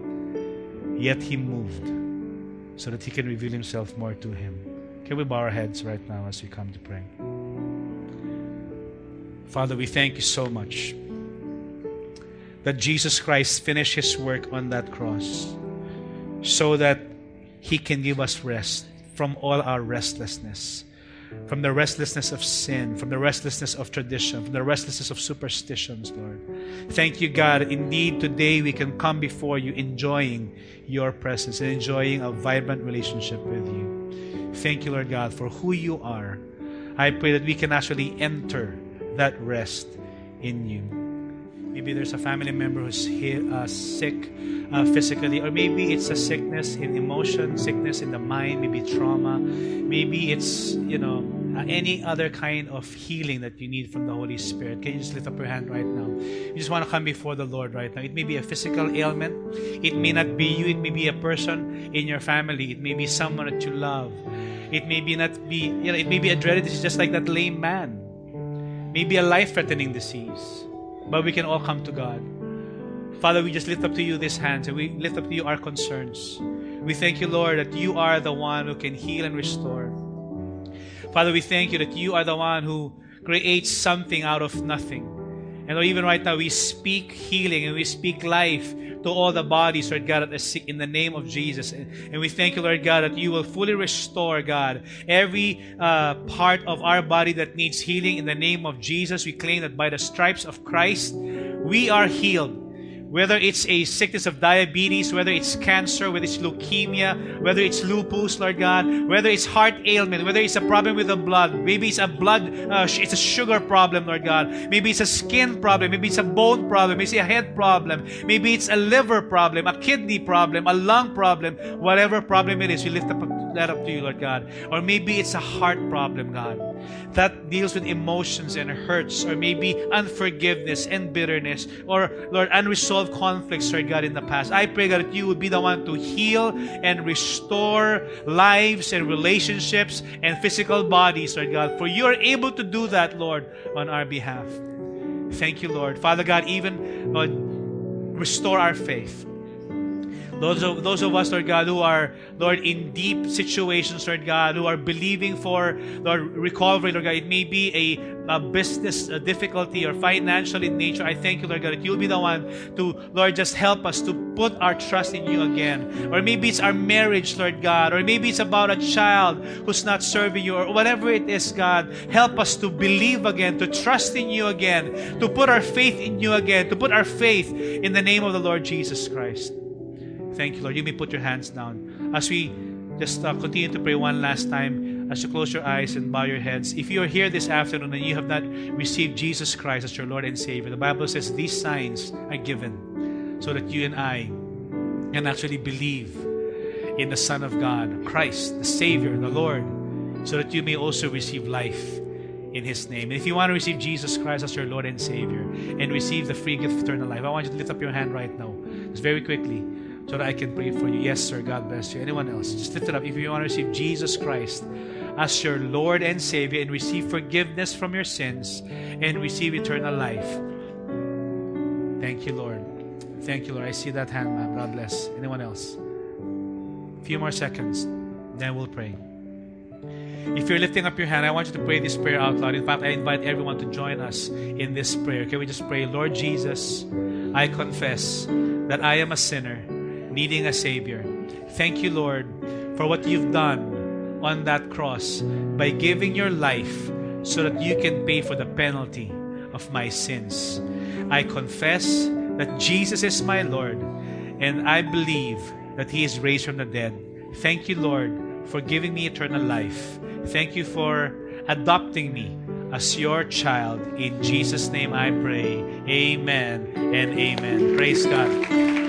Speaker 2: yet he moved so that he can reveal himself more to him. Can we bow our heads right now as we come to pray? Father, we thank you so much that Jesus Christ finished his work on that cross so that He can give us rest from all our restlessness, from the restlessness of sin, from the restlessness of tradition, from the restlessness of superstitions, Lord. Thank you, God. Indeed, today we can come before you enjoying your presence and enjoying a vibrant relationship with you. Thank you, Lord God, for who you are. I pray that we can actually enter that rest in you. Maybe there's a family member who's uh, sick uh, physically, or maybe it's a sickness in emotion, sickness in the mind, maybe trauma. Maybe it's, you know, uh, any other kind of healing that you need from the Holy Spirit. Can you just lift up your hand right now? You just want to come before the Lord right now. It may be a physical ailment, it may not be you, it may be a person in your family, it may be someone that you love. It may be not be, you know, it may be a dreaded disease just like that lame man. Maybe a life threatening disease but we can all come to God. Father, we just lift up to you these hands and we lift up to you our concerns. We thank you, Lord, that you are the one who can heal and restore. Father, we thank you that you are the one who creates something out of nothing. And Lord, even right now, we speak healing and we speak life to all the bodies, Lord God, that are sick in the name of Jesus. And we thank you, Lord God, that you will fully restore, God, every uh, part of our body that needs healing in the name of Jesus. We claim that by the stripes of Christ, we are healed. Whether it's a sickness of diabetes, whether it's cancer, whether it's leukemia, whether it's lupus, Lord God, whether it's heart ailment, whether it's a problem with the blood, maybe it's a blood, uh, it's a sugar problem, Lord God, maybe it's a skin problem, maybe it's a bone problem, maybe it's a head problem, maybe it's a liver problem, a kidney problem, a lung problem, whatever problem it is, we lift up that up to you, Lord God. Or maybe it's a heart problem, God, that deals with emotions and hurts, or maybe unforgiveness and bitterness, or Lord, unresolved conflicts, Lord God, in the past. I pray, God, that you would be the one to heal and restore lives and relationships and physical bodies, Lord God. For you are able to do that, Lord, on our behalf. Thank you, Lord. Father God, even Lord, restore our faith. Those of, those of us, Lord God, who are, Lord, in deep situations, Lord God, who are believing for, Lord, recovery, Lord God, it may be a, a business difficulty or financial in nature. I thank you, Lord God, that you'll be the one to, Lord, just help us to put our trust in you again. Or maybe it's our marriage, Lord God, or maybe it's about a child who's not serving you, or whatever it is, God, help us to believe again, to trust in you again, to put our faith in you again, to put our faith in the name of the Lord Jesus Christ. Thank you, Lord. You may put your hands down. As we just uh, continue to pray one last time, as you close your eyes and bow your heads, if you are here this afternoon and you have not received Jesus Christ as your Lord and Savior, the Bible says these signs are given so that you and I can actually believe in the Son of God, Christ, the Savior, the Lord, so that you may also receive life in His name. And if you want to receive Jesus Christ as your Lord and Savior and receive the free gift of eternal life, I want you to lift up your hand right now, just very quickly so that I can pray for you. Yes, sir. God bless you. Anyone else? Just lift it up. If you want to receive Jesus Christ as your Lord and Savior and receive forgiveness from your sins and receive eternal life. Thank you, Lord. Thank you, Lord. I see that hand, ma'am. God bless. Anyone else? A few more seconds, then we'll pray. If you're lifting up your hand, I want you to pray this prayer out loud. In fact, I invite everyone to join us in this prayer. Can we just pray, Lord Jesus, I confess that I am a sinner needing a Savior. Thank you, Lord, for what you've done on that cross by giving your life so that you can pay for the penalty of my sins. I confess that Jesus is my Lord, and I believe that He is raised from the dead. Thank you, Lord, for giving me eternal life. Thank you for adopting me as your child. In Jesus' name I pray. Amen and amen. Praise God.